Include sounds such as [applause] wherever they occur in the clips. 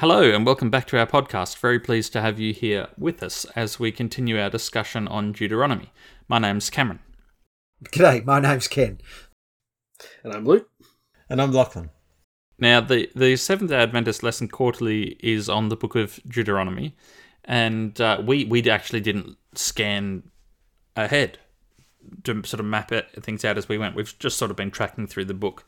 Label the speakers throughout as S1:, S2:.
S1: Hello, and welcome back to our podcast. Very pleased to have you here with us as we continue our discussion on Deuteronomy. My name's Cameron.
S2: G'day, my name's Ken.
S3: And I'm Luke.
S4: And I'm Lachlan.
S1: Now, the, the Seventh day Adventist lesson quarterly is on the book of Deuteronomy, and uh, we, we actually didn't scan ahead to sort of map it, things out as we went. We've just sort of been tracking through the book.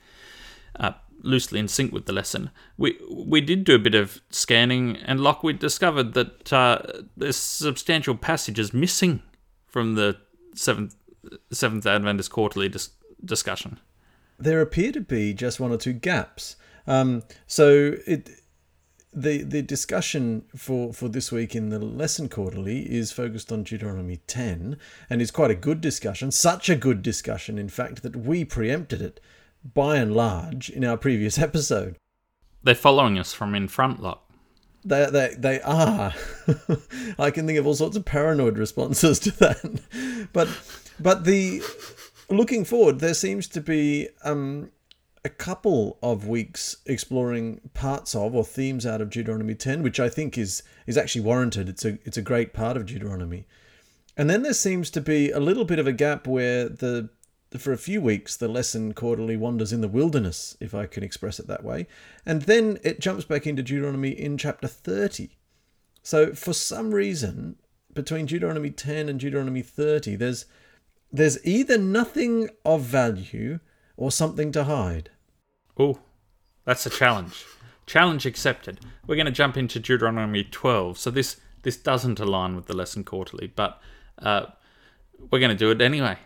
S1: Uh, loosely in sync with the lesson. We we did do a bit of scanning, and Lachlan discovered that uh, there's substantial passages missing from the seventh Seventh Adventist Quarterly dis- discussion.
S4: There appear to be just one or two gaps. Um, so it the the discussion for for this week in the lesson quarterly is focused on Deuteronomy 10 and is quite a good discussion such a good discussion in fact that we preempted it by and large in our previous [laughs] episode.
S1: They're following us from in front, lock.
S4: They, they, they are. [laughs] I can think of all sorts of paranoid responses to that. [laughs] But, but the looking forward, there seems to be um, a couple of weeks exploring parts of or themes out of Deuteronomy 10, which I think is is actually warranted. It's a it's a great part of Deuteronomy. And then there seems to be a little bit of a gap where the for a few weeks, the lesson quarterly wanders in the wilderness, if I can express it that way. And then it jumps back into Deuteronomy in chapter 30. So for some reason, between Deuteronomy 10 and Deuteronomy 30, there's there's either nothing of value or something to hide.
S1: Oh, that's a challenge. challenge accepted. We're going to jump into Deuteronomy 12. So this this doesn't align with the lesson quarterly, but uh, we're going to do it anyway.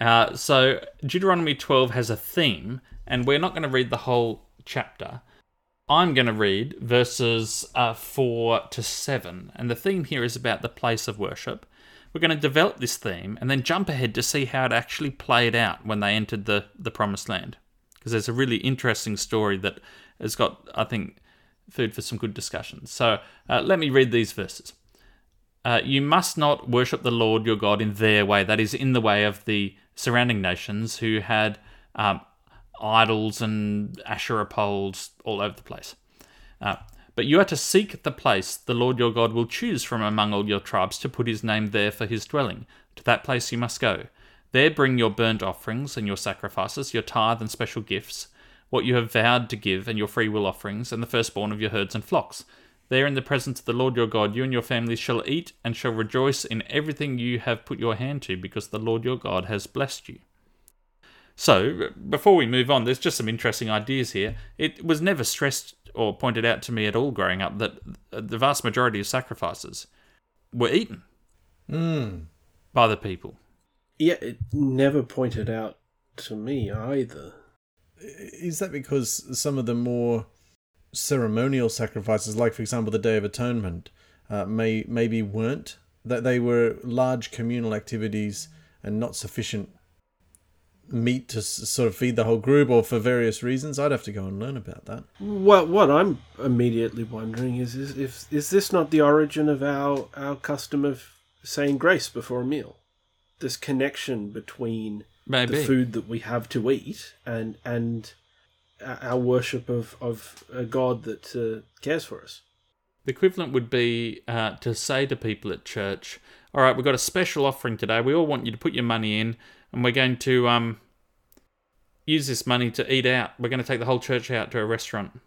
S1: Uh, so Deuteronomy 12 has a theme, and we're not going to read the whole chapter. I'm going to read verses uh, 4 to 7, and the theme here is about the place of worship. We're going to develop this theme and then jump ahead to see how it actually played out when they entered the, the promised land. Because there's a really interesting story that has got, I think, food for some good discussion. So uh, let me read these verses. Uh, you must not worship the Lord your God in their way, that is, in the way of the surrounding nations who had um, idols and Asherah poles all over the place. Uh, but you are to seek the place the Lord your God will choose from among all your tribes to put his name there for his dwelling. To that place you must go. There bring your burnt offerings and your sacrifices, your tithe and special gifts, what you have vowed to give, and your freewill offerings, and the firstborn of your herds and flocks. There, in the presence of the Lord your God, you and your families shall eat and shall rejoice in everything you have put your hand to, because the Lord your God has blessed you. So, before we move on, there's just some interesting ideas here. It was never stressed or pointed out to me at all growing up that the vast majority of sacrifices were eaten
S4: mm.
S1: by the people.
S3: Yeah, it never pointed out to me either.
S4: Is that because some of the more ceremonial sacrifices, like for example the Day of Atonement, uh, may maybe weren't that they were large communal activities and not sufficient meat to sort of feed the whole group, or for various reasons. I'd have to go and learn about that.
S3: Well, what I'm immediately wondering is, is if is this not the origin of our our custom of saying grace before a meal? This connection between
S1: Maybe.
S3: the food that we have to eat and and our worship of of a God that uh, cares for us.
S1: The equivalent would be uh, to say to people at church, "All right, we've got a special offering today. We all want you to put your money in, and we're going to um, use this money to eat out. We're going to take the whole church out to a restaurant."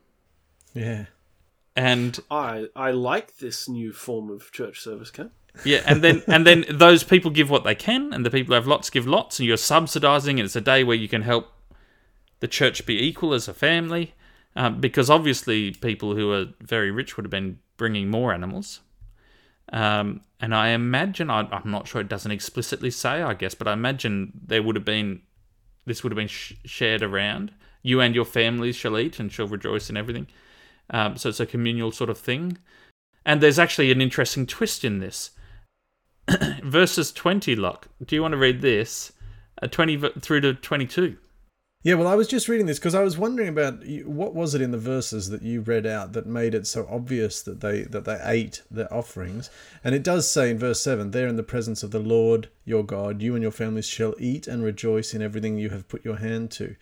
S4: Yeah.
S1: And
S3: I I like this new form of church service, Ken.
S1: Yeah, and then [laughs] and then those people give what they can, and the people who have lots give lots, and you're subsidising, and it's a day where you can help the church be equal as a family, um, because obviously people who are very rich would have been bringing more animals. Um, and I imagine, I, am not sure it doesn't explicitly say, I guess, but I imagine there would have been, this would have been sh- shared around. You and your families shall eat and shall rejoice in everything. Um, so it's a communal sort of thing. And there's actually an interesting twist in this. [clears throat] Verses 20, Lock. Do you want to read this? Uh, 20 through to 22.
S4: Yeah, well, I was just reading this because I was wondering about what was it in the verses that you read out that made it so obvious that they that they ate their offerings, and it does say in verse seven, "There in the presence of the Lord your God, you and your families shall eat and rejoice in everything you have put your hand to."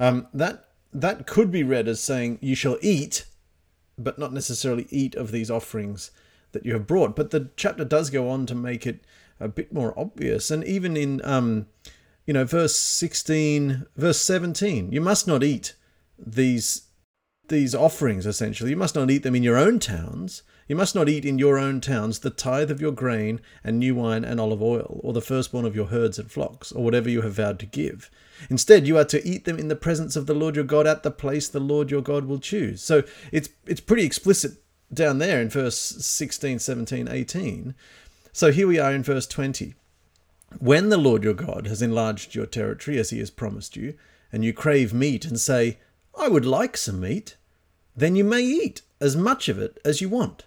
S4: Um, that that could be read as saying, "You shall eat but not necessarily eat of these offerings that you have brought. But the chapter does go on to make it a bit more obvious. And even in, um, you know, verse 16, verse 17, you must not eat these these offerings essentially. You must not eat them in your own towns. You must not eat in your own towns the tithe of your grain and new wine and olive oil or the firstborn of your herds and flocks or whatever you have vowed to give. Instead you are to eat them in the presence of the lord your god at the place the lord your god will choose. So it's it's pretty explicit down there in verse 16 17 18 so here we are in verse 20 when the lord your god has enlarged your territory as he has promised you and you crave meat and say I would like some meat. Then you may eat as much of it as you want.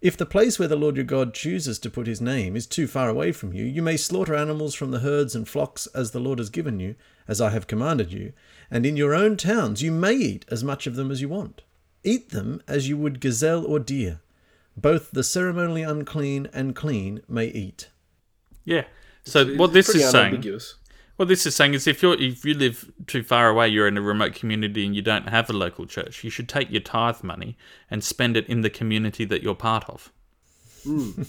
S4: If the place where the Lord your God chooses to put his name is too far away from you, you may slaughter animals from the herds and flocks as the Lord has given you, as I have commanded you, and in your own towns you may eat as much of them as you want. Eat them as you would gazelle or deer. Both the ceremonially unclean and clean may eat.
S1: Yeah. So what this is saying, what this is saying is, if you're if you live too far away, you're in a remote community and you don't have a local church, you should take your tithe money and spend it in the community that you're part of. Hmm.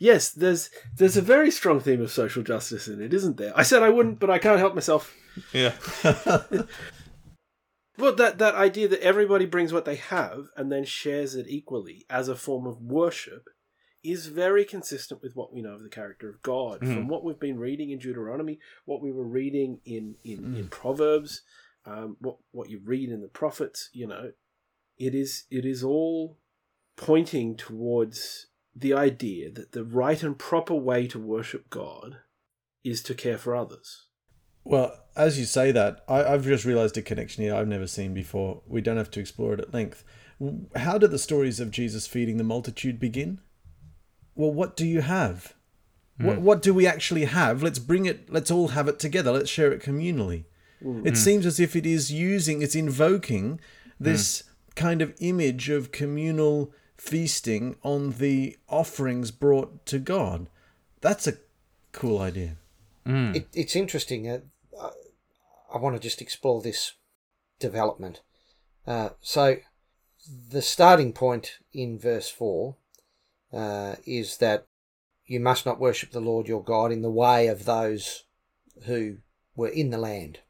S3: Yes, there's there's a very strong theme of social justice in it, isn't there? I said I wouldn't, but I can't help myself.
S1: Yeah. [laughs]
S3: Well, that that idea that everybody brings what they have and then shares it equally as a form of worship is very consistent with what we know of the character of God. From what we've been reading in Deuteronomy, what we were reading in in, in Proverbs, um, what what you read in the prophets, you know, it is it is all pointing towards the idea that the right and proper way to worship God is to care for others.
S4: Well, as you say that, I, I've just realized a connection here I've never seen before. We don't have to explore it at length. How do the stories of Jesus feeding the multitude begin? Well, what do you have? What, what do we actually have? Let's bring it, let's all have it together. Let's share it communally. It seems as if it is using, it's invoking this kind of image of communal feasting on the offerings brought to God. That's a cool idea.
S2: It, it's interesting. Uh, I, I want to just explore this development. Uh, so, the starting point in verse 4 uh, is that you must not worship the Lord your God in the way of those who were in the land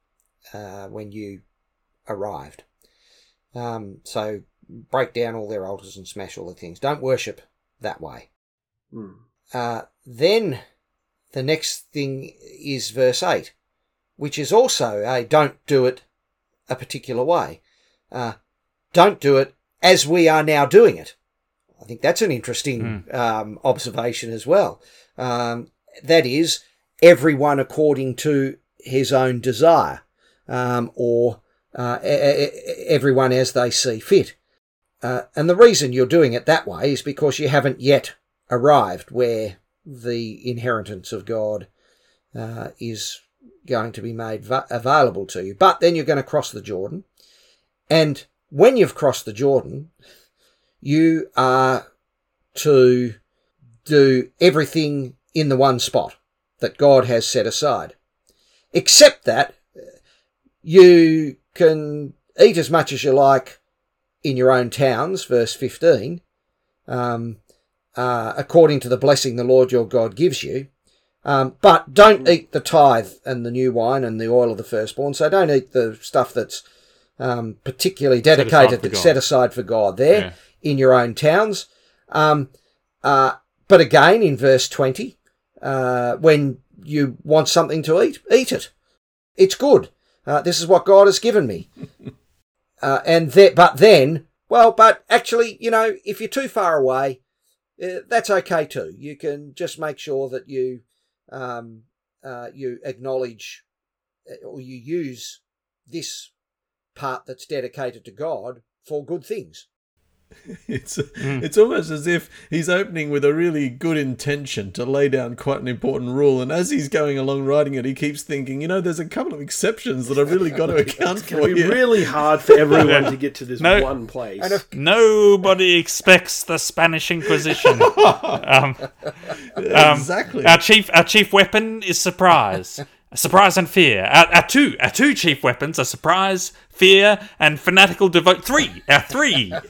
S2: uh, when you arrived. Um, so, break down all their altars and smash all the things. Don't worship that way.
S3: Mm.
S2: Uh, then the next thing is verse 8, which is also a don't do it a particular way. Uh, don't do it as we are now doing it. I think that's an interesting um, observation as well. Um, that is, everyone according to his own desire, um, or uh, e- e- e- everyone as they see fit. Uh, and the reason you're doing it that way is because you haven't yet arrived where the inheritance of God uh, is going to be made va- available to you. But then you're going to cross the Jordan. And when you've crossed the Jordan, you are to do everything in the one spot that God has set aside. Except that uh, you can eat as much as you like in your own towns, verse 15, um, uh, according to the blessing the Lord your God gives you. Um, but don't eat the tithe and the new wine and the oil of the firstborn. So don't eat the stuff that's um, particularly dedicated,
S1: for
S2: that's
S1: God.
S2: set aside for God there
S1: Yeah.
S2: In your own towns. Um, uh, but again, in verse 20, uh, when you want something to eat, eat it. It's good. Uh, this is what God has given me. [laughs] uh, and that, but then, well, but actually, you know, if you're too far away, uh, that's okay too. You can just make sure that you um, uh, you acknowledge or you use this part that's dedicated to God for good things. [laughs]
S4: It's it's almost as if he's opening with a really good intention to lay down quite an important rule, and as he's going along writing it, he keeps thinking, you know, there's a couple of exceptions that I've really got to [laughs] account
S3: It's
S4: for
S3: going to be
S4: here.
S3: really hard for everyone to get to this [laughs]
S1: No.
S3: one place.
S2: And if
S1: Nobody expects the Spanish Inquisition. um, um,
S4: exactly.
S1: Our chief, our chief weapon is surprise. Surprise and fear. Our, our two, our two chief weapons are surprise, fear, and fanatical devote. Three, our three. [laughs]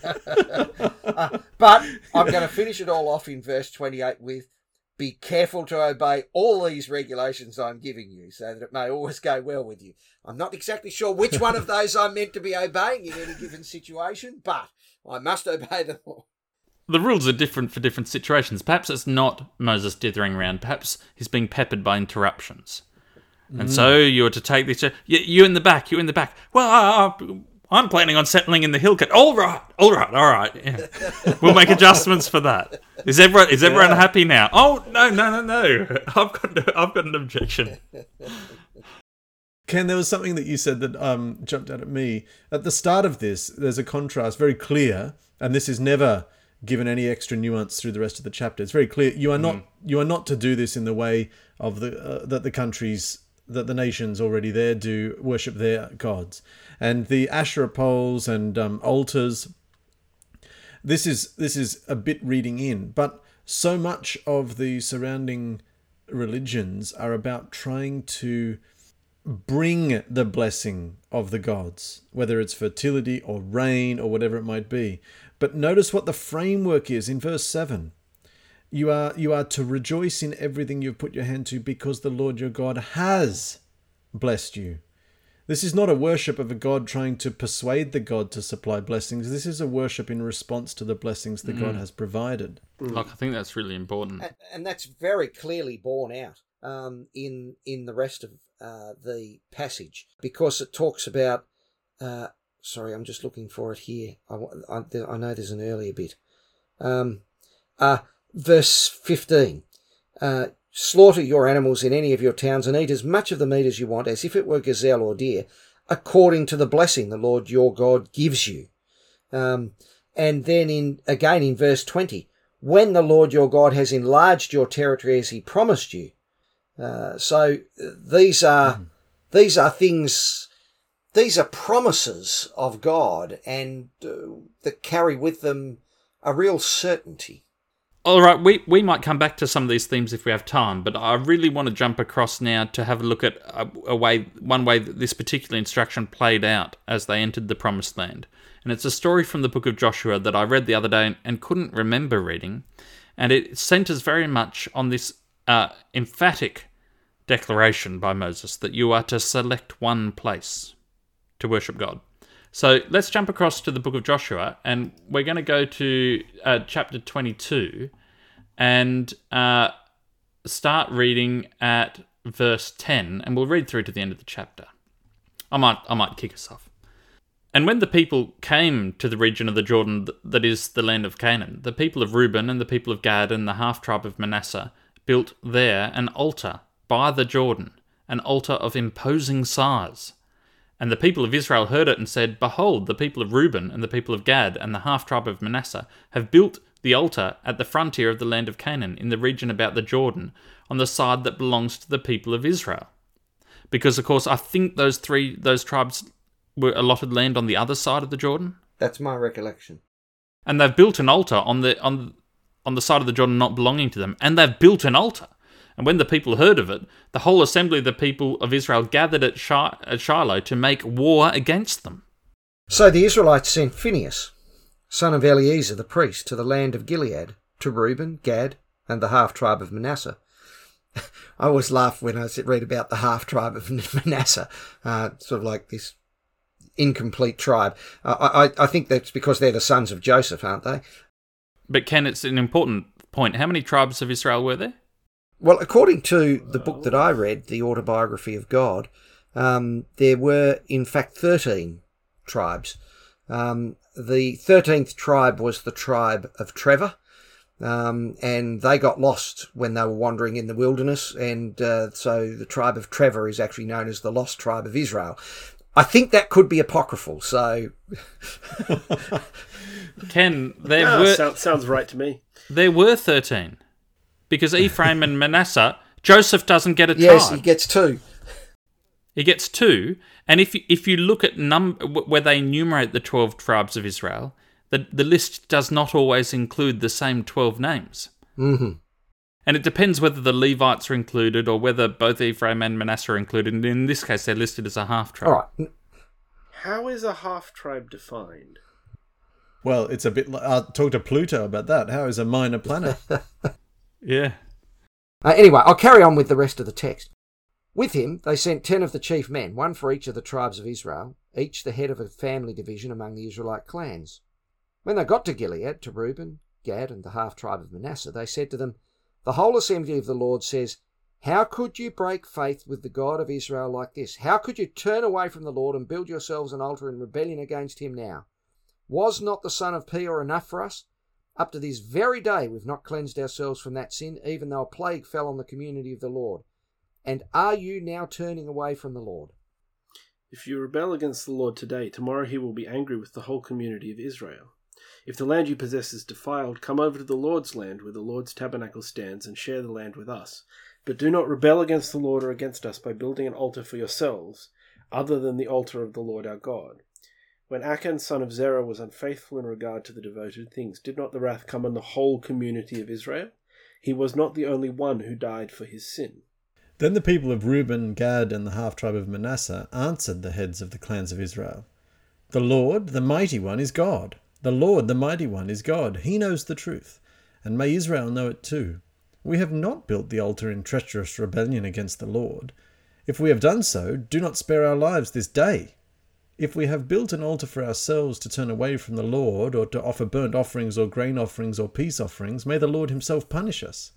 S2: Uh, but I'm going to finish it all off in verse 28 with be careful to obey all these regulations I'm giving you so that it may always go well with you. I'm not exactly sure which one of those I'm meant to be obeying in any given situation, but I must obey them all.
S1: the rules are different for different situations. Perhaps it's not Moses dithering around. Perhaps he's being peppered by interruptions. And so you are to take this. You, you in the back. You in the back. Well, uh, I'm planning on settling in the hill cut. All right, all right, all right. Yeah. [laughs] We'll make adjustments for that. Is everyone is everyone happy now? Oh no, no, no, no. [laughs] I've got I've got an objection.
S4: Ken, there was something that you said that um, jumped out at me. At the start of this, there's a contrast very clear, and this is never given any extra nuance through the rest of the chapter. It's very clear you are not you are not to do this in the way of the uh, that the countries that the nations already there do worship their gods, and the Asherah poles and um, altars. This is this is a bit reading in, but so much of the surrounding religions are about trying to bring the blessing of the gods, whether it's fertility or rain or whatever it might be. But notice what the framework is in verse 7. You are you are to rejoice in everything you've put your hand to because the Lord your God has blessed you. This is not a worship of a god trying to persuade the god to supply blessings. This is a worship in response to the blessings the god has provided.
S1: Look, I think that's really important.
S2: And, and that's very clearly borne out um, in in the rest of uh, the passage because it talks about. Uh, sorry, I'm just looking for it here. I, I, I know there's an earlier bit. Um, uh, verse 15. Uh, Slaughter your animals in any of your towns and eat as much of the meat as you want, as if it were gazelle or deer, according to the blessing the Lord your God gives you. Um, and then in again in verse 20, when the Lord your God has enlarged your territory as he promised you. Uh, so uh, these are these are things these are promises of God and uh, that carry with them a real certainty.
S1: All right, we, we might come back to some of these themes if we have time, but I really want to jump across now to have a look at a, a way, one way that this particular instruction played out as they entered the Promised Land. And it's a story from the book of Joshua that I read the other day and, and couldn't remember reading. And it centers very much on this uh, emphatic declaration by Moses that you are to select one place to worship God. So let's jump across to the book of Joshua, and we're going to go to uh, chapter 22 and uh, start reading at verse 10, and we'll read through to the end of the chapter. I might, I might kick us off. And when the people came to the region of the Jordan that is the land of Canaan, the people of Reuben and the people of Gad and the half tribe of Manasseh built there an altar by the Jordan, an altar of imposing size. And the people of Israel heard it and said, Behold, the people of Reuben and the people of Gad and the half tribe of Manasseh have built the altar at the frontier of the land of Canaan, in the region about the Jordan, on the side that belongs to the people of Israel. Because, of course, I think those three, those tribes were allotted land on the other side of the Jordan,
S2: That's my recollection.
S1: and they've built an altar on the on on the side of the Jordan not belonging to them, and they've built an altar. And when the people heard of it, the whole assembly of the people of Israel gathered at, Shil- at Shiloh to make war against them.
S2: So the Israelites sent Phinehas, son of Eleazar the priest, to the land of Gilead, to Reuben, Gad, and the half tribe of Manasseh. [laughs] I always laugh when I read about the half tribe of [laughs] Manasseh, uh, sort of like this incomplete tribe. Uh, I, I think that's because they're the sons of Joseph, aren't they?
S1: But Ken, it's an important point. How many tribes of Israel were there?
S2: Well, according to the book that I read, The Autobiography of God, um, there were in fact 13 tribes. Um, the 13th tribe was the tribe of Trevor, um, and they got lost when they were wandering in the wilderness, and uh, so the tribe of Trevor is actually known as the lost tribe of Israel. I think that could be apocryphal, so [laughs]
S1: Ken, there
S3: Ah,
S1: were
S3: sounds, sounds right to me.
S1: there were thirteen, because [laughs] Ephraim and Manasseh, Joseph doesn't get a
S2: yes,
S1: tribe.
S2: he gets two.
S1: He gets two, and if you, if you look at num where they enumerate the twelve tribes of Israel, the the list does not always include the same twelve names.
S2: hmm
S1: And it depends whether the Levites are included or whether both Ephraim and Manasseh are included. And in this case, they're listed as a half tribe.
S2: All right.
S3: How is a half tribe defined?
S4: Well, it's a bit. Like, uh, talk to Pluto about that. How is a minor planet? [laughs]
S1: Yeah.
S2: Uh, anyway, I'll carry on with the rest of the text. With him, they sent ten of the chief men, one for each of the tribes of Israel, each the head of a family division among the Israelite clans. When they got to Gilead, to Reuben, Gad, and the half tribe of Manasseh, they said to them, The whole assembly of the Lord says, How could you break faith with the God of Israel like this? How could you turn away from the Lord and build yourselves an altar in rebellion against him now? Was not the son of Peor enough for us? Up to this very day, we've not cleansed ourselves from that sin, even though a plague fell on the community of the Lord. And are you now turning away from the Lord?
S3: If you rebel against the Lord today, tomorrow he will be angry with the whole community of Israel. If the land you possess is defiled, come over to the Lord's land where the Lord's tabernacle stands and share the land with us. But do not rebel against the Lord or against us by building an altar for yourselves, other than the altar of the Lord our God. When Achan son of Zerah was unfaithful in regard to the devoted things, did not the wrath come on the whole community of Israel? He was not the only one who died for his sin.
S4: then the people of Reuben, Gad, and the half tribe of Manasseh answered the heads of the clans of Israel The Lord, the mighty one, is God. The Lord, the mighty one, is God. He knows the truth, and may Israel know it too. We have not built the altar in treacherous rebellion against the Lord. If we have done so, do not spare our lives this day. If we have built an altar for ourselves to turn away from the Lord, or to offer burnt offerings, or grain offerings, or peace offerings, may the Lord himself punish us.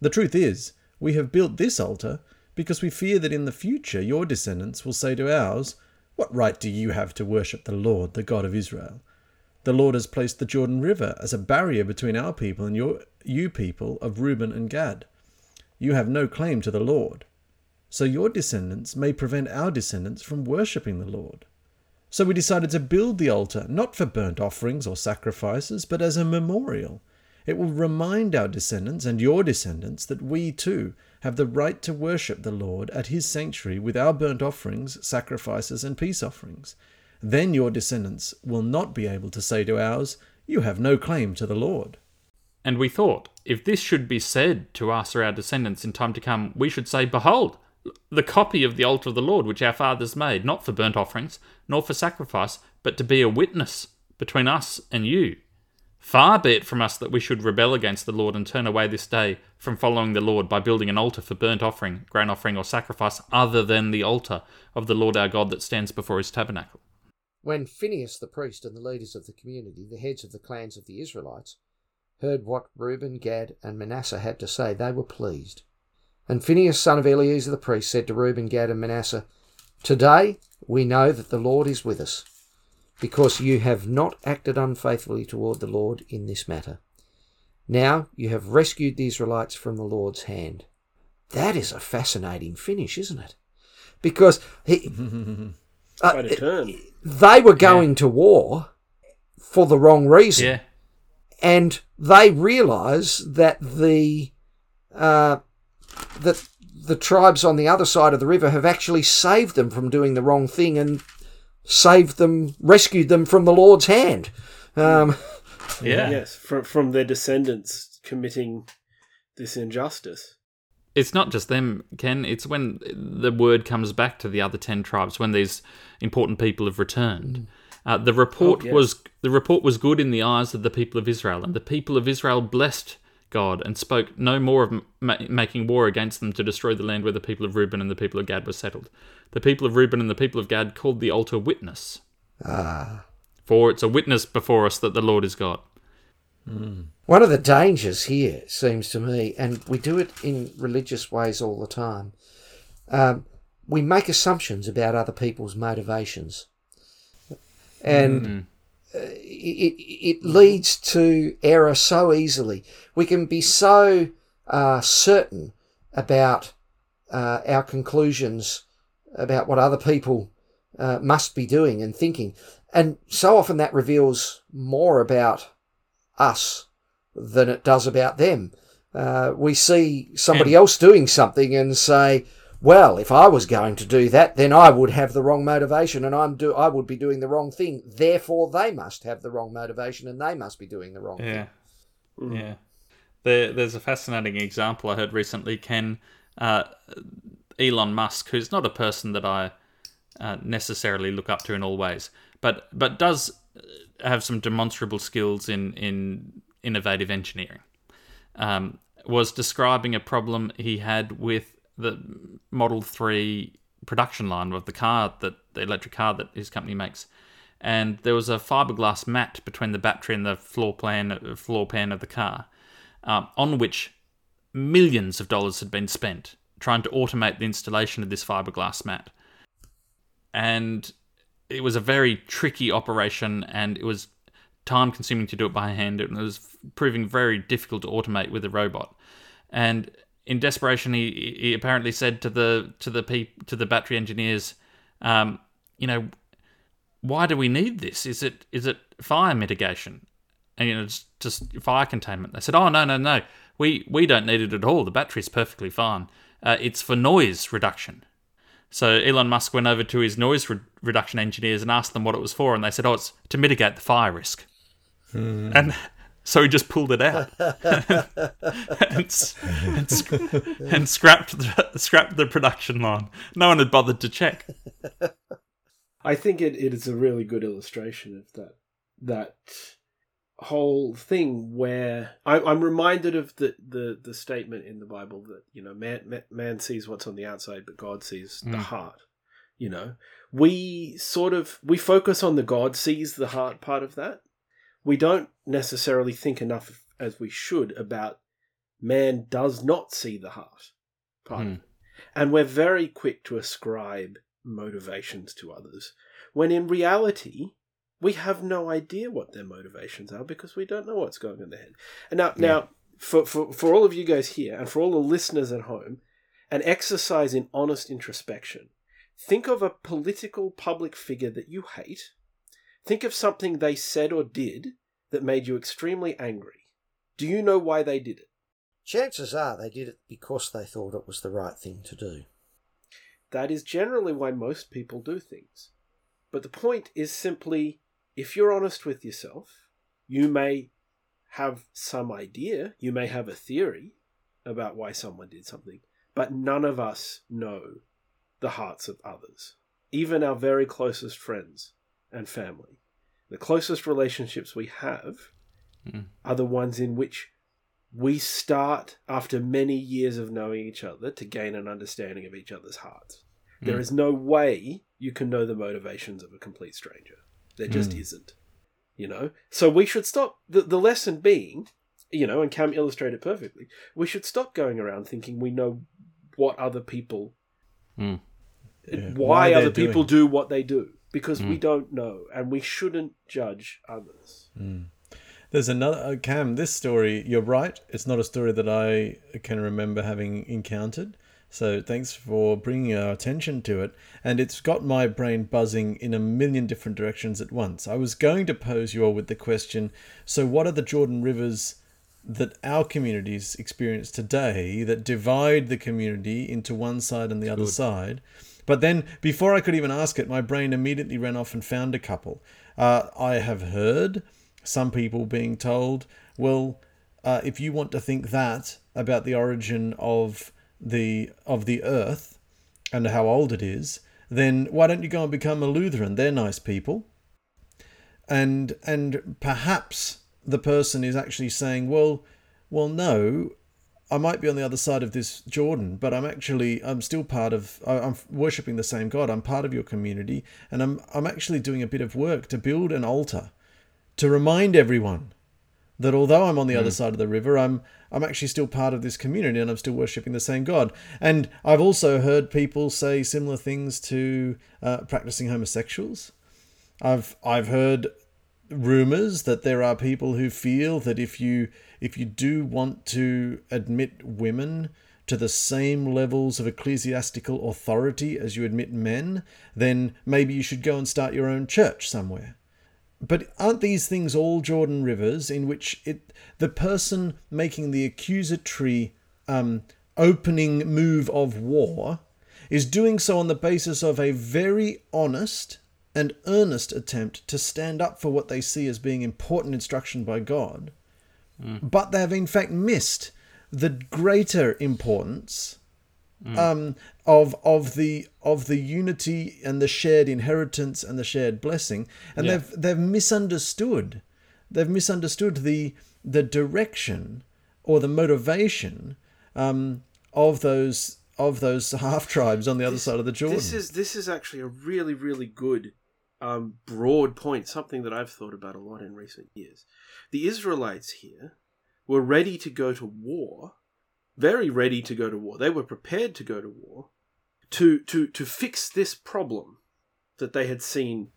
S4: The truth is, we have built this altar because we fear that in the future your descendants will say to ours, What right do you have to worship the Lord, the God of Israel? The Lord has placed the Jordan River as a barrier between our people and your, you people of Reuben and Gad. You have no claim to the Lord. So your descendants may prevent our descendants from worshipping the Lord. So we decided to build the altar, not for burnt offerings or sacrifices, but as a memorial. It will remind our descendants and your descendants that we too have the right to worship the Lord at his sanctuary with our burnt offerings, sacrifices, and peace offerings. Then your descendants will not be able to say to ours, You have no claim to the Lord.
S1: And we thought, if this should be said to us or our descendants in time to come, we should say, Behold, the copy of the altar of the Lord which our fathers made, not for burnt offerings, nor for sacrifice, but to be a witness between us and you. Far be it from us that we should rebel against the Lord and turn away this day from following the Lord by building an altar for burnt offering, grain offering, or sacrifice other than the altar of the Lord our God that stands before his tabernacle.
S2: When Phinehas the priest and the leaders of the community, the heads of the clans of the Israelites, heard what Reuben, Gad, and Manasseh had to say, they were pleased. And Phinehas, son of Eleazar the priest, said to Reuben, Gad, and Manasseh, Today we know that the Lord is with us, because you have not acted unfaithfully toward the Lord in this matter. Now you have rescued the Israelites from the Lord's hand. That is a fascinating finish, isn't it? Because he, [laughs] uh,
S3: a turn.
S2: they were going to war for the wrong reason
S1: Yeah.
S2: and they realise that the uh, that the tribes on the other side of the river have actually saved them from doing the wrong thing and saved them, rescued them from the Lord's hand. Um,
S1: Yeah.
S3: Yes, from from their descendants committing this injustice.
S1: It's not just them, Ken. It's when the word comes back to the other ten tribes when these important people have returned. Uh, the report
S3: Oh, yes.
S1: was the report was good in the eyes of the people of Israel, and the people of Israel blessed God and spoke no more of ma- making war against them to destroy the land where the people of Reuben and the people of Gad were settled. The people of Reuben and the people of Gad called the altar witness,
S2: ah.
S1: for it's a witness before us that the Lord is God.
S2: One of the dangers here seems to me, and we do it in religious ways all the time, um, we make assumptions about other people's motivations. And uh, it, it leads to error so easily. We can be so uh, certain about uh, our conclusions about what other people uh, must be doing and thinking. And so often that reveals more about us than it does about them. Uh, we see somebody else doing something and say, "Well, if I was going to do that, then I would have the wrong motivation, and I'm do I would be doing the wrong thing. Therefore, they must have the wrong motivation, and they must be doing the wrong
S1: Yeah.
S2: thing."
S1: Yeah. There, there's a fascinating example I heard recently. Ken uh, Elon Musk, who's not a person that I uh, necessarily look up to in all ways, but but does have some demonstrable skills in in innovative engineering. Um, was describing a problem he had with the Model Three production line of the car that the electric car that his company makes, and there was a fiberglass mat between the battery and the floor plan floor pan of the car, um, on which millions of dollars had been spent trying to automate the installation of this fiberglass mat, and it was a very tricky operation, and it was time consuming to do it by hand. And it was proving very difficult to automate with a robot, and in desperation, he, he apparently said to the to the peop, to the battery engineers, um, you know, why do we need this? Is it is it fire mitigation? And you know, it's just fire containment. They said, oh no no no, we we don't need it at all. The battery's perfectly fine. Uh, it's for noise reduction. So Elon Musk went over to his noise re- reduction engineers and asked them what it was for, and they said, "Oh, it's to mitigate the fire risk."
S4: Hmm.
S1: And so he just pulled it out [laughs] and, and, and scrapped the, scrapped the production line. No one had bothered to check.
S3: I think it, it is a really good illustration of that that whole thing where I, I'm reminded of the, the, the statement in the Bible that you know man, man sees what's on the outside, but God sees the
S1: Mm.
S3: heart. You know, we sort of we focus on the God sees the heart part of that. We don't necessarily think enough as we should about man does not see the heart part,
S1: Hmm.
S3: and we're very quick to ascribe motivations to others when in reality we have no idea what their motivations are because we don't know what's going on in their head. And now, now for, for, for all of you guys here and for all the listeners at home, an exercise in honest introspection. Think of a political public figure that you hate. Think of something they said or did that made you extremely angry. Do you know why they did it?
S2: Chances are they did it because they thought it was the right thing to do.
S3: That is generally why most people do things. But the point is simply if you're honest with yourself, you may have some idea, you may have a theory about why someone did something, but none of us know the hearts of others, even our very closest friends and family. The closest relationships we have
S1: Mm.
S3: are the ones in which we start after many years of knowing each other to gain an understanding of each other's hearts. There
S1: Mm.
S3: is no way you can know the motivations of a complete stranger. There just
S4: Mm.
S3: isn't. You know? So we should stop the, the lesson being, you know, and Cam illustrated perfectly, we should stop going around thinking we know what other people
S1: Mm.
S4: Yeah,
S3: why,
S4: why
S3: other people
S4: doing-
S3: do what they do. Because we
S1: Mm.
S3: don't know and we shouldn't judge others.
S4: There's another uh, Cam. This story, you're right. It's not a story that I can remember having encountered. So thanks for bringing our attention to it. And it's got my brain buzzing in a million different directions at once. I was going to pose you all with the question: So, what are the Jordan rivers that our communities experience today that divide the community into one side and the other side? But then, before I could even ask it, my brain immediately ran off and found a couple. Uh, I have heard some people being told, well, uh, if you want to think that about the origin of the of the earth and how old it is, then why don't you go and become a Lutheran? They're nice people. And and perhaps the person is actually saying, well, well, no, I might be on the other side of this Jordan, but I'm actually I'm still part of I- I'm worshiping the same God. I'm part of your community, and I'm I'm actually doing a bit of work to build an altar to remind everyone that although I'm on the other side of the river, I'm I'm actually still part of this community and I'm still worshiping the same God. And I've also heard people say similar things to uh, practicing homosexuals. I've I've heard rumors that there are people who feel that if you if you do want to admit women to the same levels of ecclesiastical authority as you admit men, then maybe you should go and start your own church somewhere. But aren't these things all Jordan rivers in which it the person making the accusatory um, opening move of war is doing so on the basis of a very honest and earnest attempt to stand up for what they see as being important instruction by God, but they have in fact missed the greater importance um, of of the of the unity and the shared inheritance and the shared blessing, and
S1: Yeah.
S4: they've they've misunderstood. They've misunderstood the the direction or the motivation um, of those of those [laughs] half tribes on the other side of the Jordan.
S3: This is this is actually a really really good um, broad point, something that I've thought about a lot in recent years. The Israelites here were ready to go to war, very ready to go to war. They were prepared to go to war to to to fix this problem that they had seen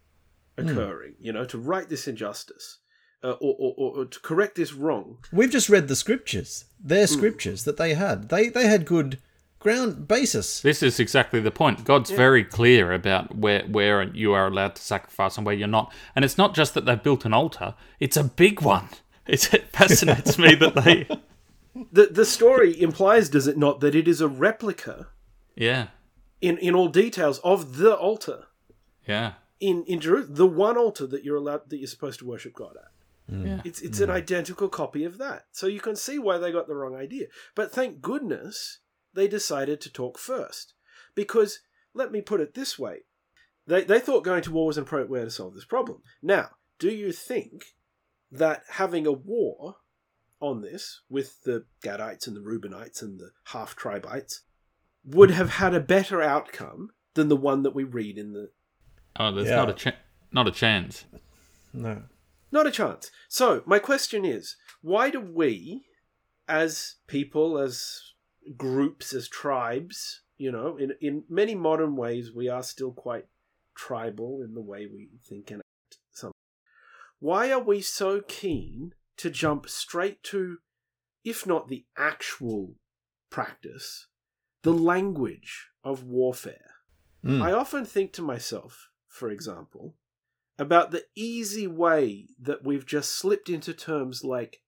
S3: occurring. You know, to right this injustice. Uh, or, or, or, or to correct this wrong.
S4: We've just read the scriptures. Their scriptures that they had. They they had good ground basis.
S1: This is exactly the point. God's very clear about where where you are allowed to sacrifice and where you're not. And it's not just that they've built an altar; it's a big one. [laughs] It's, it fascinates me that they, [laughs]
S3: The the story implies, does it not, that it is a replica
S1: yeah,
S3: in, in all details of the altar.
S1: yeah,
S3: in in Jerusalem, the one altar that you're allowed that you're supposed to worship God at. Mm.
S1: yeah.
S3: It's it's an mm. identical copy of that. So you can see why they got the wrong idea. But thank goodness they decided to talk first. Because let me put it this way. They they thought going to war was an appropriate way to solve this problem. Now, do you think that having a war on this with the Gadites and the Reubenites and the half tribites would have had a better outcome than the one that we read in the
S1: Oh, there's
S4: Yeah.
S1: not a cha- not a chance.
S4: No.
S3: Not a chance. So, my question is why do we, as people, as groups, as tribes, you know, in, in many modern ways, we are still quite tribal in the way we think and act. Some. Why are we so keen to jump straight to, if not the actual practice, the language of warfare?
S4: Mm.
S3: I often think to myself, for example, about the easy way that we've just slipped into terms like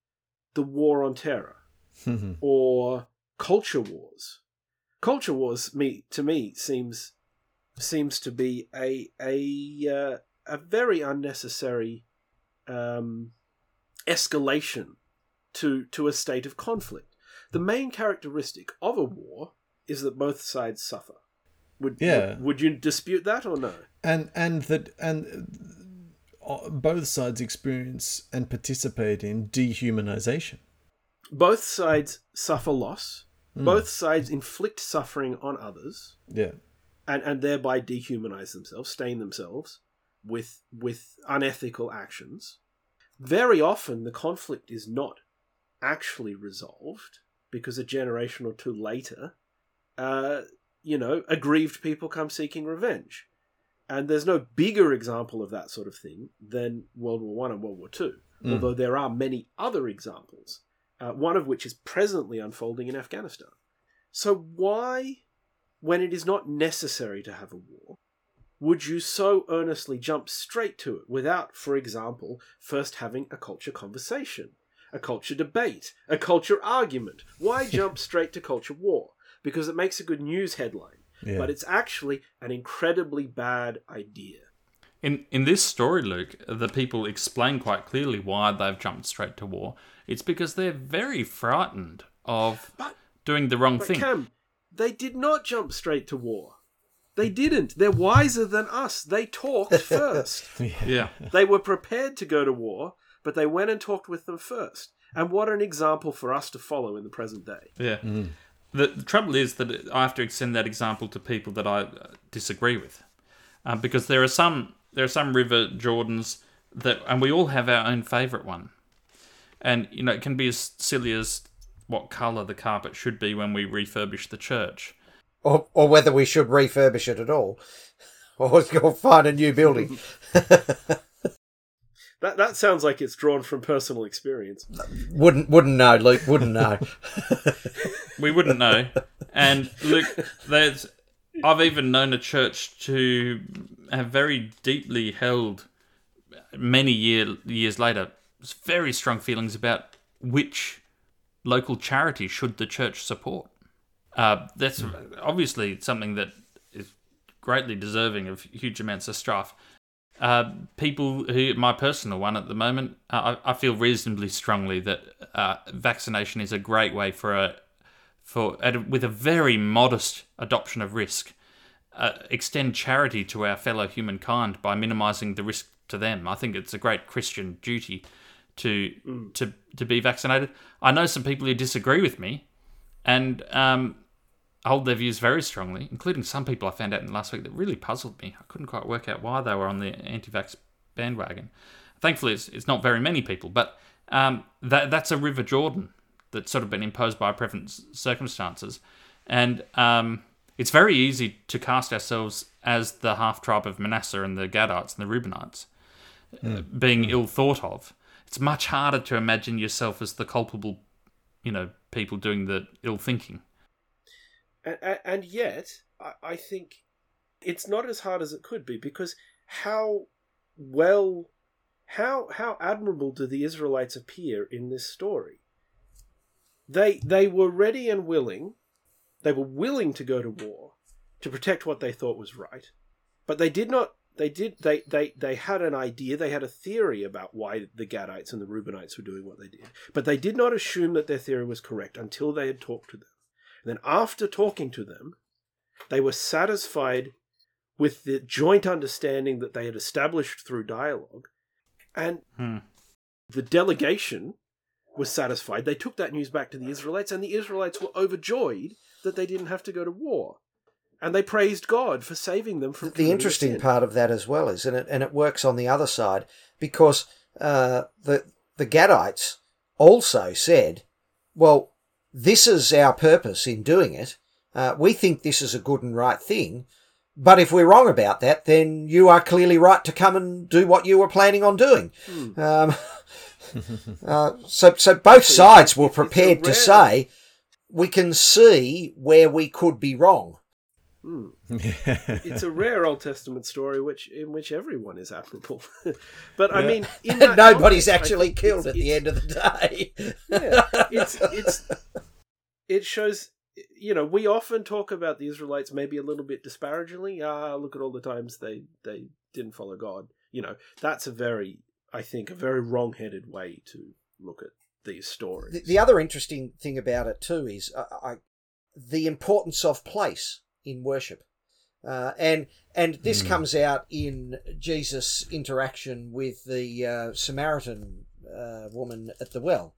S3: the war on terror [laughs] or culture wars. Culture wars, me to me, seems seems to be a a uh, a very unnecessary um, escalation to to a state of conflict. The main characteristic of a war is that both sides suffer. Would,
S4: Yeah.
S3: would would you dispute that or no?
S4: and and that and uh, both sides experience and participate in dehumanization.
S3: Both sides suffer loss. Both sides inflict suffering on others,
S4: Yeah.
S3: and, and thereby dehumanize themselves, stain themselves with with unethical actions. Very often, the conflict is not actually resolved because a generation or two later, uh, you know, aggrieved people come seeking revenge, and there's no bigger example of that sort of thing than World War One and World War Two.
S4: Mm.
S3: Although there are many other examples, uh, one of which is presently unfolding in Afghanistan. So why, when it is not necessary to have a war, would you so earnestly jump straight to it without, for example, first having a culture conversation, a culture debate, a culture argument? Why [laughs] jump straight to culture war? Because it makes a good news headline,
S4: Yeah.
S3: but it's actually an incredibly bad idea.
S1: In in this story, Luke, the people explain quite clearly why they've jumped straight to war. It's because they're very frightened of
S3: But-
S1: doing the wrong
S3: But
S1: thing.
S3: Cam, they did not jump straight to war. They didn't. They're wiser than us. They talked [laughs] first.
S1: Yeah.
S3: they were prepared to go to war, but they went and talked with them first. And what an example for us to follow in the present day.
S1: Yeah. The, the trouble is that I have to extend that example to people that I uh, disagree with, uh, because there are some there are some river Jordans that, and we all have our own favourite one, and you know it can be as silly as what colour the carpet should be when we refurbish the church.
S2: Or, or whether we should refurbish it at all. [laughs] Or go find a new building. [laughs] [laughs]
S3: That that sounds like it's drawn from personal experience.
S2: wouldn't wouldn't know, Luke. Wouldn't know.
S1: We wouldn't know. and look, there's I've even known a church to have very deeply held many year years later very strong feelings about which local charity should the church support. Uh, that's obviously something that is greatly deserving of huge amounts of strife. Uh, people who, my personal one at the moment, uh, I, I feel reasonably strongly that uh, vaccination is a great way for a for at, with a very modest adoption of risk, uh, extend charity to our fellow humankind by minimising the risk to them. I think it's a great Christian duty to
S3: Mm.
S1: to to be vaccinated. I know some people who disagree with me, and um, hold their views very strongly, including some people I found out in the last week that really puzzled me. I couldn't quite work out why they were on the anti-vax bandwagon. Thankfully, it's, it's not very many people, but um, that that's a River Jordan that's sort of been imposed by present circumstances, and um, it's very easy to cast ourselves as the half tribe of Manasseh and the Gadites and the Reubenites, uh, being ill thought of. It's much harder to imagine yourself as the culpable, you know, people doing the ill thinking.
S3: and, and, yet I think it's not as hard as it could be because how well how how admirable do the israelites appear in this story they they were ready and willing they were willing to go to war to protect what they thought was right but they did not they did they they they had an idea they had a theory about why the gadites and the reubenites were doing what they did but they did not assume that their theory was correct until they had talked to them and then after talking to them, they were satisfied with the joint understanding that they had established through dialogue. And
S1: Hmm.
S3: the delegation was satisfied. They took that news back to the Israelites, and the Israelites were overjoyed that they didn't have to go to war. And they praised God for saving them from
S2: the
S3: committing
S2: interesting
S3: sin.
S2: part of that as well is, and it and it works on the other side because uh, the the Gadites also said, "Well, this is our purpose in doing it. Uh, we think this is a good and right thing." But if we're wrong about that, then you are clearly right to come and do what you were planning on doing.
S3: Hmm.
S2: Um, [laughs] uh, so, so both sides were prepared to say, we can see where we could be wrong.
S3: Hmm. [laughs] It's a rare Old Testament story which in which everyone is admirable. [laughs] but I mean, [laughs]
S2: Nobody's
S3: context,
S2: actually killed at the end of the day.
S3: yeah, it's it's it shows you know we often talk about the Israelites maybe a little bit disparagingly. Ah, look at all the times they they didn't follow God. You know that's a very I think a very wrong-headed way to look at these stories.
S2: The, the other interesting thing about it too is uh, I, the importance of place in worship, uh, and and this
S4: Hmm.
S2: comes out in Jesus' interaction with the uh, Samaritan uh, woman at the well,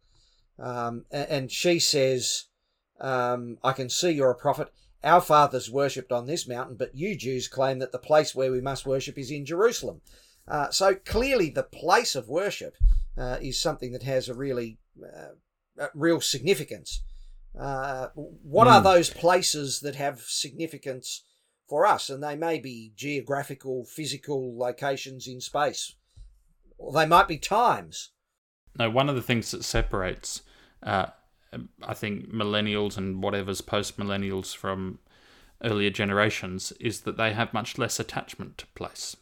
S2: um, and she says, um, "I can see you're a prophet." Our fathers worshipped on this mountain, but you Jews claim that the place where we must worship is in Jerusalem. Uh, so clearly, the place of worship uh, is something that has a really uh, uh, real significance. Uh, what are
S4: Mm.
S2: those places that have significance for us? And they may be geographical, physical locations in space, or they might be times.
S1: No, one of the things that separates, uh, I think, millennials and whatever's post millennials from earlier generations is that they have much less attachment to place.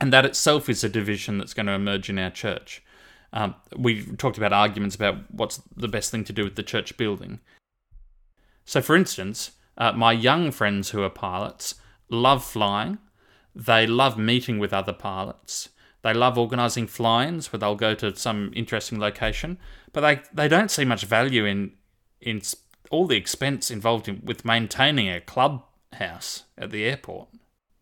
S1: And that itself is a division that's going to emerge in our church. Um, we talked about arguments about what's the best thing to do with the church building. So, for instance, uh, my young friends who are pilots love flying. They love meeting with other pilots. They love organising fly-ins where they'll go to some interesting location, but they, they don't see much value in in all the expense involved in, with maintaining a clubhouse at the airport.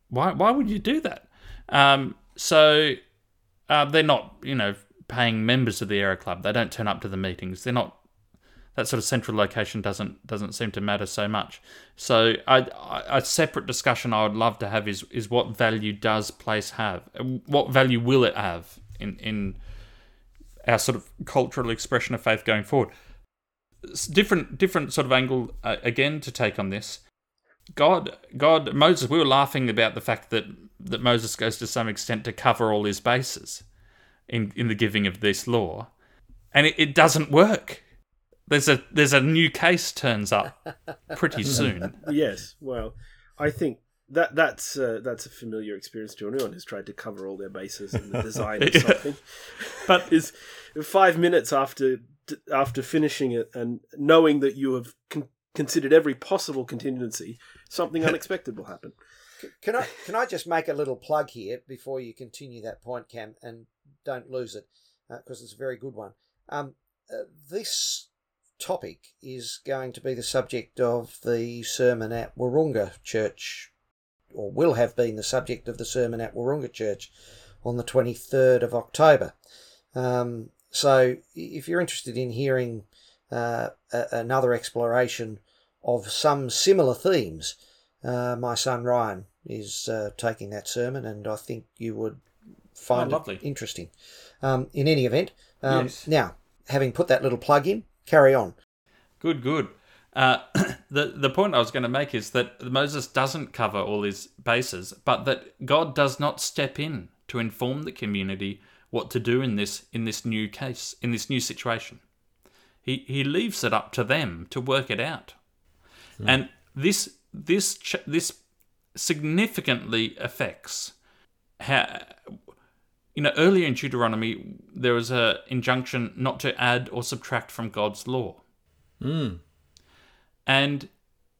S1: Why why would you do that? Um, so uh, they're not you know paying members of the Aero Club. They don't turn up to the meetings. They're not that sort of central location doesn't doesn't seem to matter so much. So I, I, a separate discussion I would love to have is is what value does place have? What value will it have in in our sort of cultural expression of faith going forward? It's different different sort of angle uh, again to take on this. God God Moses we were laughing about the fact that that Moses goes to some extent to cover all his bases in in the giving of this law. And it, it doesn't work. There's a there's a new case turns up pretty [laughs] soon.
S3: yes, well, I think that that's uh, that's a familiar experience to anyone who's tried to cover all their bases in the design of [laughs]
S1: Yeah.
S3: something.
S1: But
S3: is five minutes after after finishing it and knowing that you have con- considered every possible contingency, something [laughs] unexpected will happen.
S2: Can I can I just make a little plug here before you continue that point, Cam, and don't lose it because uh, it's a very good one. Um, uh, this topic is going to be the subject of the sermon at Wahroonga Church, or will have been the subject of the sermon at Wahroonga Church on the 23rd of October. Um, so if you're interested in hearing uh, a- another exploration of some similar themes, uh, my son Ryan is uh, taking that sermon, and I think you would find
S1: Oh,
S2: it interesting. Um, in any event, um,
S1: Yes.
S2: now having put that little plug in, carry on.
S1: Good, good. Uh, [coughs] the the point I was going to make is that Moses doesn't cover all his bases, but that God does not step in to inform the community what to do in this in this new case in this new situation. He he leaves it up to them to work it out, and this this this significantly affects how you know earlier in Deuteronomy there was an injunction not to add or subtract from God's law. Hmm. And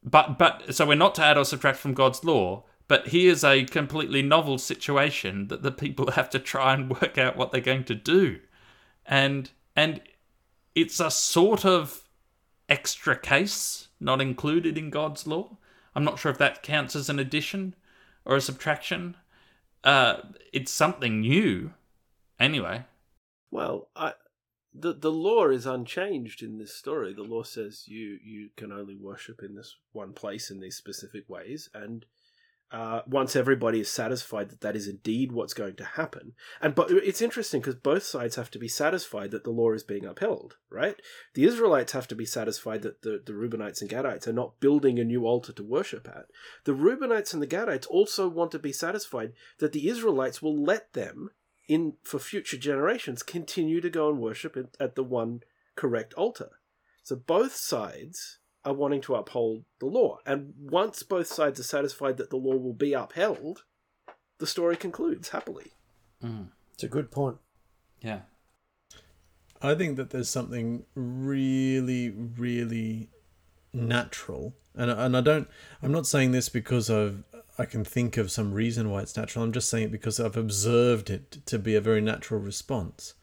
S1: but but so we're not to add or subtract from God's law, but here's a completely novel situation that the people [laughs] have to try and work out what they're going to do. And and it's a sort of extra case not included in God's law. I'm not sure if that counts as an addition or a subtraction. Uh, it's something new. Anyway,
S3: Well, I, the the law is unchanged in this story. The law says you you can only worship in this one place in these specific ways, and uh, once everybody is satisfied that that is indeed what's going to happen, and but it's interesting because both sides have to be satisfied that the law is being upheld, right? The Israelites have to be satisfied that the, the Reubenites and Gadites are not building a new altar to worship at. The Reubenites and the Gadites also want to be satisfied that the Israelites will let them in for future generations continue to go and worship at, at the one correct altar. So both sides are wanting to uphold the law, and once both sides are satisfied that the law will be upheld, the story concludes happily. Mm.
S2: It's a good point.
S1: yeah.
S4: I think that there's something really, really natural, and and I don't. I'm not saying this because I've I can think of some reason why it's natural. I'm just saying it because I've observed it to be a very natural response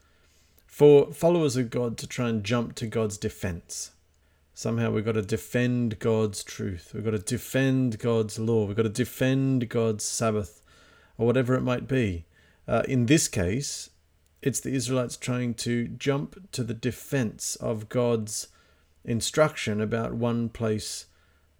S4: for followers of God to try and jump to God's defense. Somehow we've got to defend God's truth. We've got to defend God's law. We've got to defend God's Sabbath, or whatever it might be. Uh, in this case, it's the Israelites trying to jump to the defense of God's instruction about one place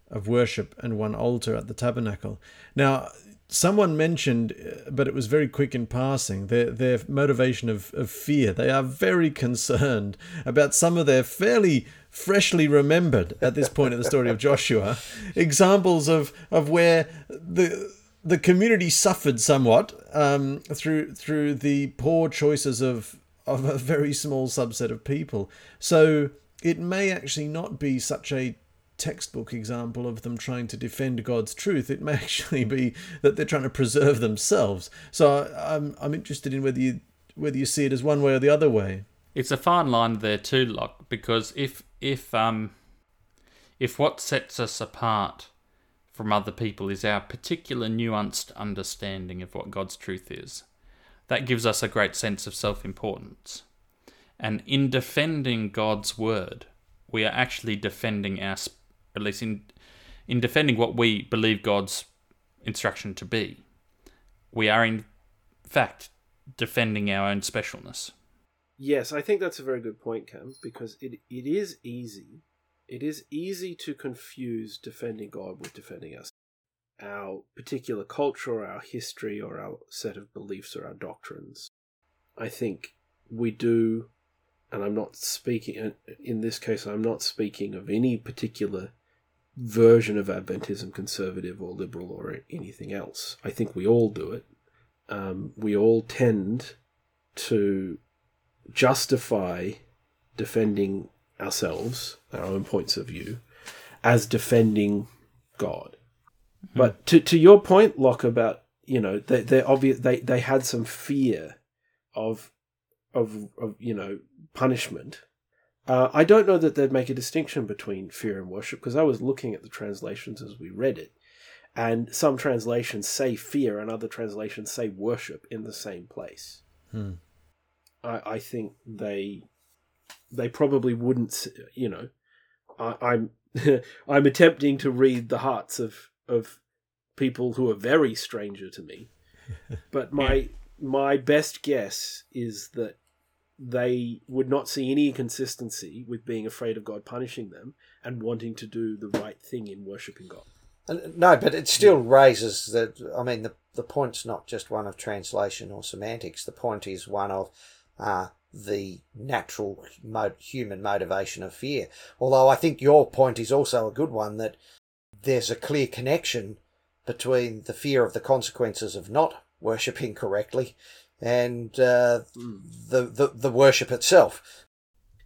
S4: of worship and one altar at the tabernacle. Now, someone mentioned, uh, but it was very quick in passing, their, their motivation of, of fear. They are very concerned about some of their fairly freshly remembered, at this point in the story of Joshua, examples of, of where the the community suffered somewhat um, through through the poor choices of of a very small subset of people. So it may actually not be such a textbook example of them trying to defend God's truth. It may [laughs] actually be that they're trying to preserve themselves. So I'm I'm interested in whether you whether you see it as one way or the other way.
S1: It's a fine line there too, Locke, because if if um if what sets us apart from other people is our particular nuanced understanding of what God's truth is, that gives us a great sense of self-importance. And in defending God's word, we are actually defending our, at least in in defending what we believe God's instruction to be. We are in fact defending our own specialness.
S3: Yes, I think that's a very good point, Cam, because it it is easy. It is easy to confuse defending God with defending us. Our particular culture, or our history, or our set of beliefs, or our doctrines. I think we do, and I'm not speaking, in this case, I'm not speaking of any particular version of Adventism, conservative or liberal or anything else. I think we all do it. Um, we all tend to justify defending ourselves, our own points of view, as defending God. But to to your point, Locke, about you know they they obvious they they had some fear of of of you know punishment. Uh, I don't know that they'd make a distinction between fear and worship because I was looking at the translations as we read it, and some translations say fear, and other translations say worship in the same place.
S4: Hmm.
S3: I, I think they they probably wouldn't. You know, I, I'm [laughs] I'm attempting to read the hearts of of people who are very stranger to me, [laughs] but my my best guess is that they would not see any inconsistency with being afraid of God punishing them and wanting to do the right thing in worshipping God.
S2: And- uh, No, but it still raises that. I mean, the the point's not just one of translation or semantics. The point is one of uh, the natural mo- human motivation of fear. Although I think your point is also a good one that there's a clear connection between the fear of the consequences of not worshipping correctly and uh, the, the the worship itself.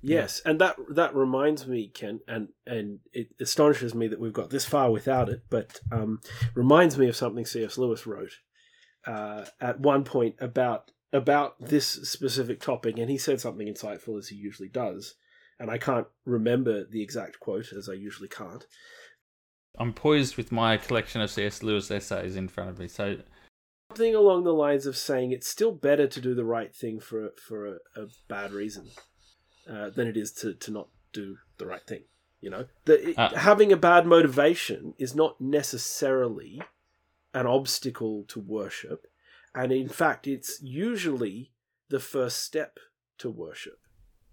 S3: Yes, and that that reminds me, Ken, and and it astonishes me that we've got this far without it, but um, reminds me of something C.S. Lewis wrote uh, at one point about about this specific topic, and he said something insightful as he usually does, and I can't remember the exact quote as I usually can't.
S1: I'm poised with my collection of C.S. Lewis essays in front of me. So
S3: Something along the lines of saying it's still better to do the right thing for a, for a, a bad reason uh, than it is to, to not do the right thing. You know, the,
S1: Uh.
S3: having a bad motivation is not necessarily an obstacle to worship, and in fact, it's usually the first step to worship.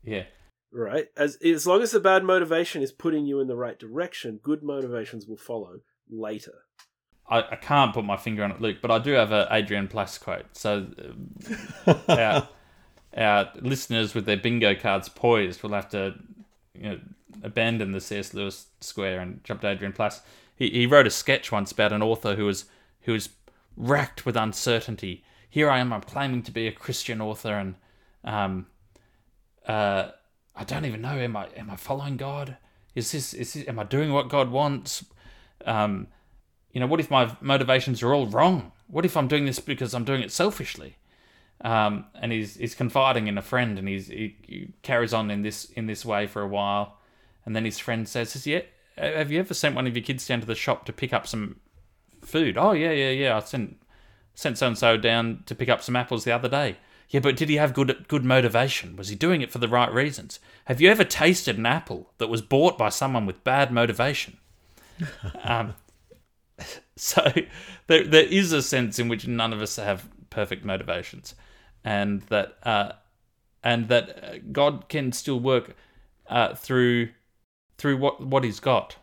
S1: yeah,
S3: Right? As as long as the bad motivation is putting you in the right direction, good motivations will follow later.
S1: I, I can't put my finger on it, Luke, but I do have a Adrian Plass quote. So um, [laughs] our, our listeners with their bingo cards poised will have to you know, abandon the C.S. Lewis square and jump to Adrian Plass. He, he wrote a sketch once about an author who was who was racked with uncertainty. Here I am, I'm claiming to be a Christian author, and um, uh, I don't even know. Am I am I following God? Is this is this, am I doing what God wants? Um, you know, what if my motivations are all wrong? What if I'm doing this because I'm doing it selfishly? Um, and he's he's confiding in a friend, and he's he, carries on in this in this way for a while, and then his friend says, "Has you have you ever sent one of your kids down to the shop to pick up some food?" Oh yeah, yeah, yeah. I sent sent so and so down to pick up some apples the other day. Yeah, but did he have good good motivation? Was he doing it for the right reasons? Have you ever tasted an apple that was bought by someone with bad motivation? [laughs] um, so [laughs] there there is a sense in which none of us have perfect motivations, and that uh, and that uh, God can still work uh, through through what what He's got.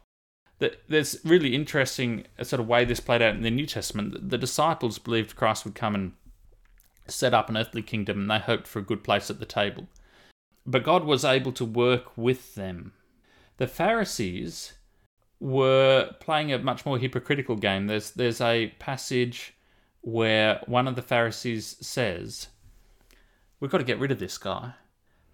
S1: That there's really interesting uh, sort of way this played out in the New Testament. The disciples believed Christ would come and set up an earthly kingdom, and they hoped for a good place at the table. But God was able to work with them. The Pharisees were playing a much more hypocritical game. There's there's a passage where one of the Pharisees says, "We've got to get rid of this guy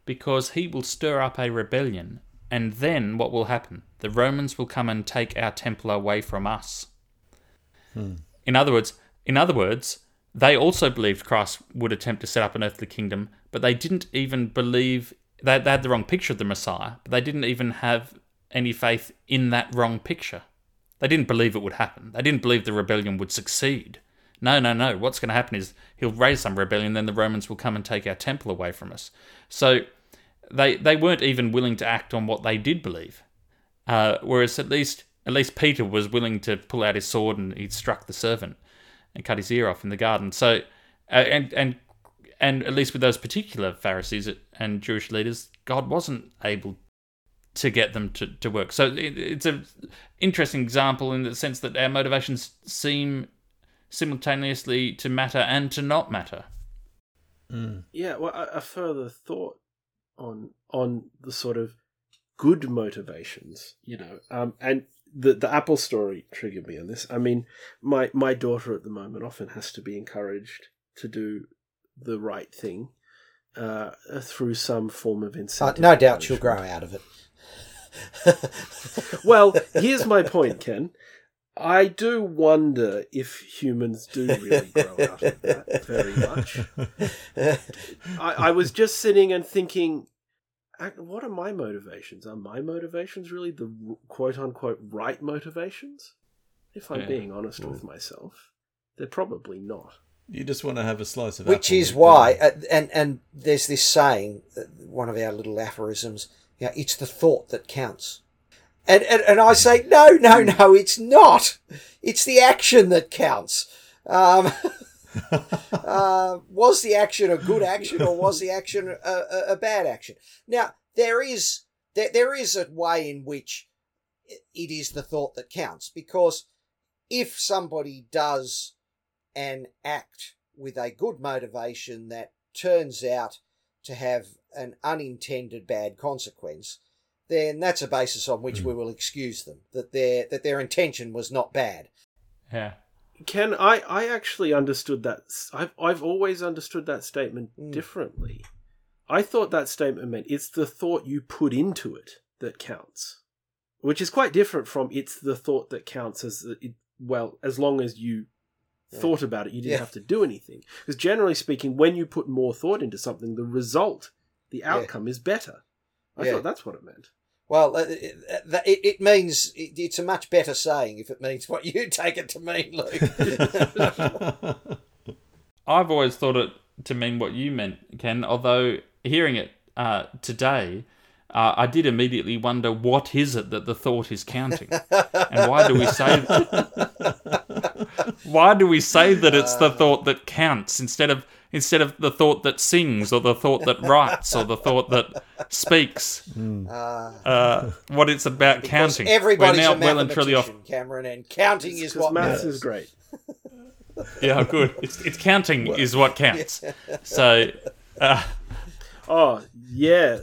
S1: because he will stir up a rebellion, and then what will happen? The Romans will come and take our temple away from us." Hmm. In other words, in other words, they also believed Christ would attempt to set up an earthly kingdom, but they didn't even believe they, they had the wrong picture of the Messiah, but they didn't even have any faith in that wrong picture. They didn't believe it would happen. They didn't believe the rebellion would succeed. No, no, no. What's going to happen is he'll raise some rebellion, then the Romans will come and take our temple away from us. So they they weren't even willing to act on what they did believe. Uh, whereas at least at least Peter was willing to pull out his sword and he struck the servant and cut his ear off in the garden. So uh, and and and at least with those particular Pharisees and Jewish leaders, God wasn't able to get them to, to work. So it, it's an interesting example in the sense that our motivations seem simultaneously to matter and to not matter.
S3: Yeah, well, a, a further thought on on the sort of good motivations, you know, um, and the the Apple story triggered me on this. I mean, my my daughter at the moment often has to be encouraged to do the right thing uh, through some form of
S2: Uh,
S3: incentive.
S2: no doubt she'll grow out of it. [laughs] [laughs]
S3: Well, here's my point, Ken. I do wonder if humans do really grow out of that very much. [laughs] I, I was just sitting and thinking, "Ac- what are my motivations? Are my motivations really the quote unquote right motivations? If I'm
S1: Yeah.
S3: being honest with myself, they're probably not.
S4: You just want to have a slice of it.
S2: Which
S4: apple
S2: is why, uh, and and there's this saying, uh, one of our little aphorisms. You know, it's the thought that counts. And, and and I say no, no, no, it's not. It's the action that counts. Um, [laughs] [laughs] uh, was the action a good action or was the action a, a, a bad action? Now there is there, there is a way in which it is the thought that counts because if somebody does an act with a good motivation that turns out to have an unintended bad consequence, then that's a basis on which we will excuse them that their that their intention was not bad.
S1: Yeah.
S3: Ken, I, I actually understood that. I've, I've always understood that statement
S2: Mm.
S3: differently. I thought that statement meant it's the thought you put into it that counts, which is quite different from it's the thought that counts as it, well as long as you
S2: Yeah.
S3: thought about it, you didn't
S2: Yeah.
S3: have to do anything. Because generally speaking, when you put more thought into something, the result, the
S2: Yeah.
S3: outcome is better. I
S2: Yeah.
S3: thought that's what it meant.
S2: Well, uh, it, it, it- means it, it's a much better saying if it means what you [laughs] take it to mean, Luke. [laughs]
S1: I've always thought it to mean what you meant, Ken. Although hearing it uh, today, uh, I did immediately wonder what is it that the thought is counting, and why do we say [laughs] why do we say that it's the thought that counts instead of instead of the thought that sings or the thought that writes or the thought that speaks?
S2: Uh,
S1: Uh, what it's about counting.
S2: everybody's
S1: We're now
S2: a
S1: well and truly off.
S2: mathematician, Cameron, and counting is what
S3: maths
S2: matters.
S3: is great. [laughs]
S1: Yeah, good. It's, it's counting is what counts. [laughs] So. Uh,
S3: Oh, yeah.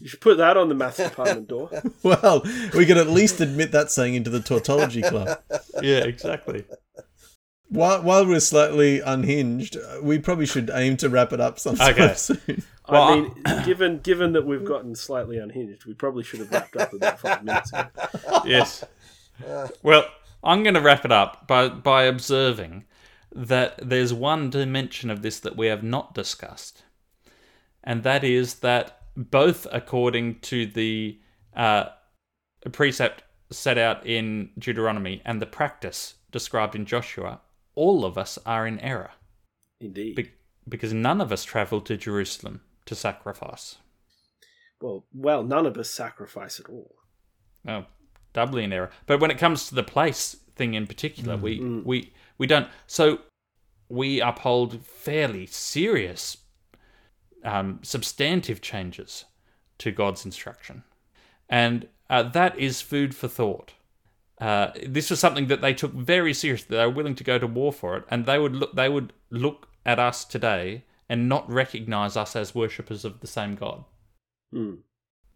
S3: You should put that on the maths [laughs] department door.
S4: well, we can at least admit that saying into the tautology club.
S1: yeah, exactly.
S4: While, while we're slightly unhinged, uh, we probably should aim to wrap it up sometime
S1: Okay. [laughs]
S4: soon.
S1: Well,
S3: I mean, [coughs] given given that we've gotten slightly unhinged, we probably should have wrapped up about five minutes ago. [laughs]
S1: yes. Well, I'm going to wrap it up by by observing that there's one dimension of this that we have not discussed, and that is that both according to the uh, precept set out in Deuteronomy and the practice described in Joshua, all of us are in error
S3: Indeed.
S1: be- because none of us traveled to Jerusalem to sacrifice.
S3: well, well, none of us sacrifice at all.
S1: Oh, doubly in error. But when it comes to the place thing in particular, we we we don't. So we uphold fairly serious, um, substantive changes to God's instruction, and uh, that is food for thought. Uh, this was something that they took very seriously. They were willing to go to war for it, and they would look. They would look at us today and not recognize us as worshippers of the same God.
S3: Hmm.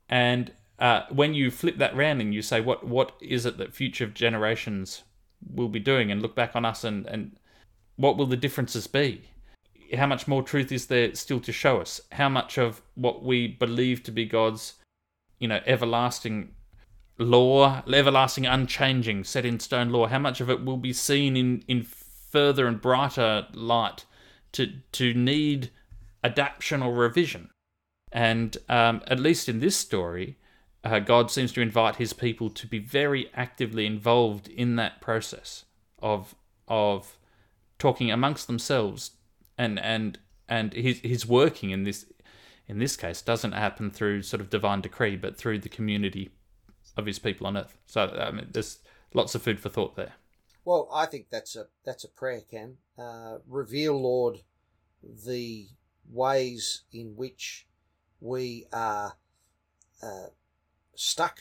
S1: And uh, when you flip that round and you say, what what is it that future generations will be doing, and look back on us, and, and what will the differences be? How much more truth is there still to show us? How much of what we believe to be God's, you know, everlasting law, everlasting, unchanging, set in stone law, how much of it will be seen in, in further and brighter light to to need adaptation or revision? And um, at least in this story, uh, God seems to invite His people to be very actively involved in that process of of talking amongst themselves, and and and His His working in this in this case doesn't happen through sort of divine decree, but through the community of His people on earth. So I mean, there's lots of food for thought there.
S2: Well, I think that's a that's a prayer, Cam. Uh, reveal, Lord, the ways in which we are uh, stuck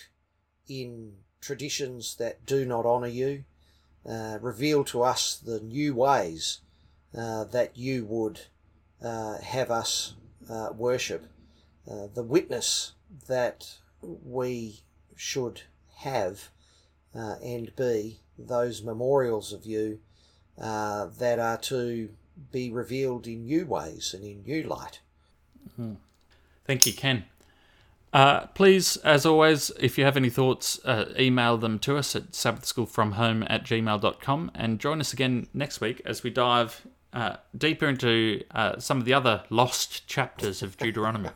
S2: in traditions that do not honour you. Uh, reveal to us the new ways uh, that you would uh, have us uh, worship. Uh, the witness that we should have and be those memorials of you that are to be revealed in new ways and in new light.
S1: Thank you, Ken. Uh, please, as always, if you have any thoughts, uh, email them to us at sabbathschoolfromhome at gmail.com and join us again next week as we dive uh, deeper into uh, some of the other lost chapters of Deuteronomy.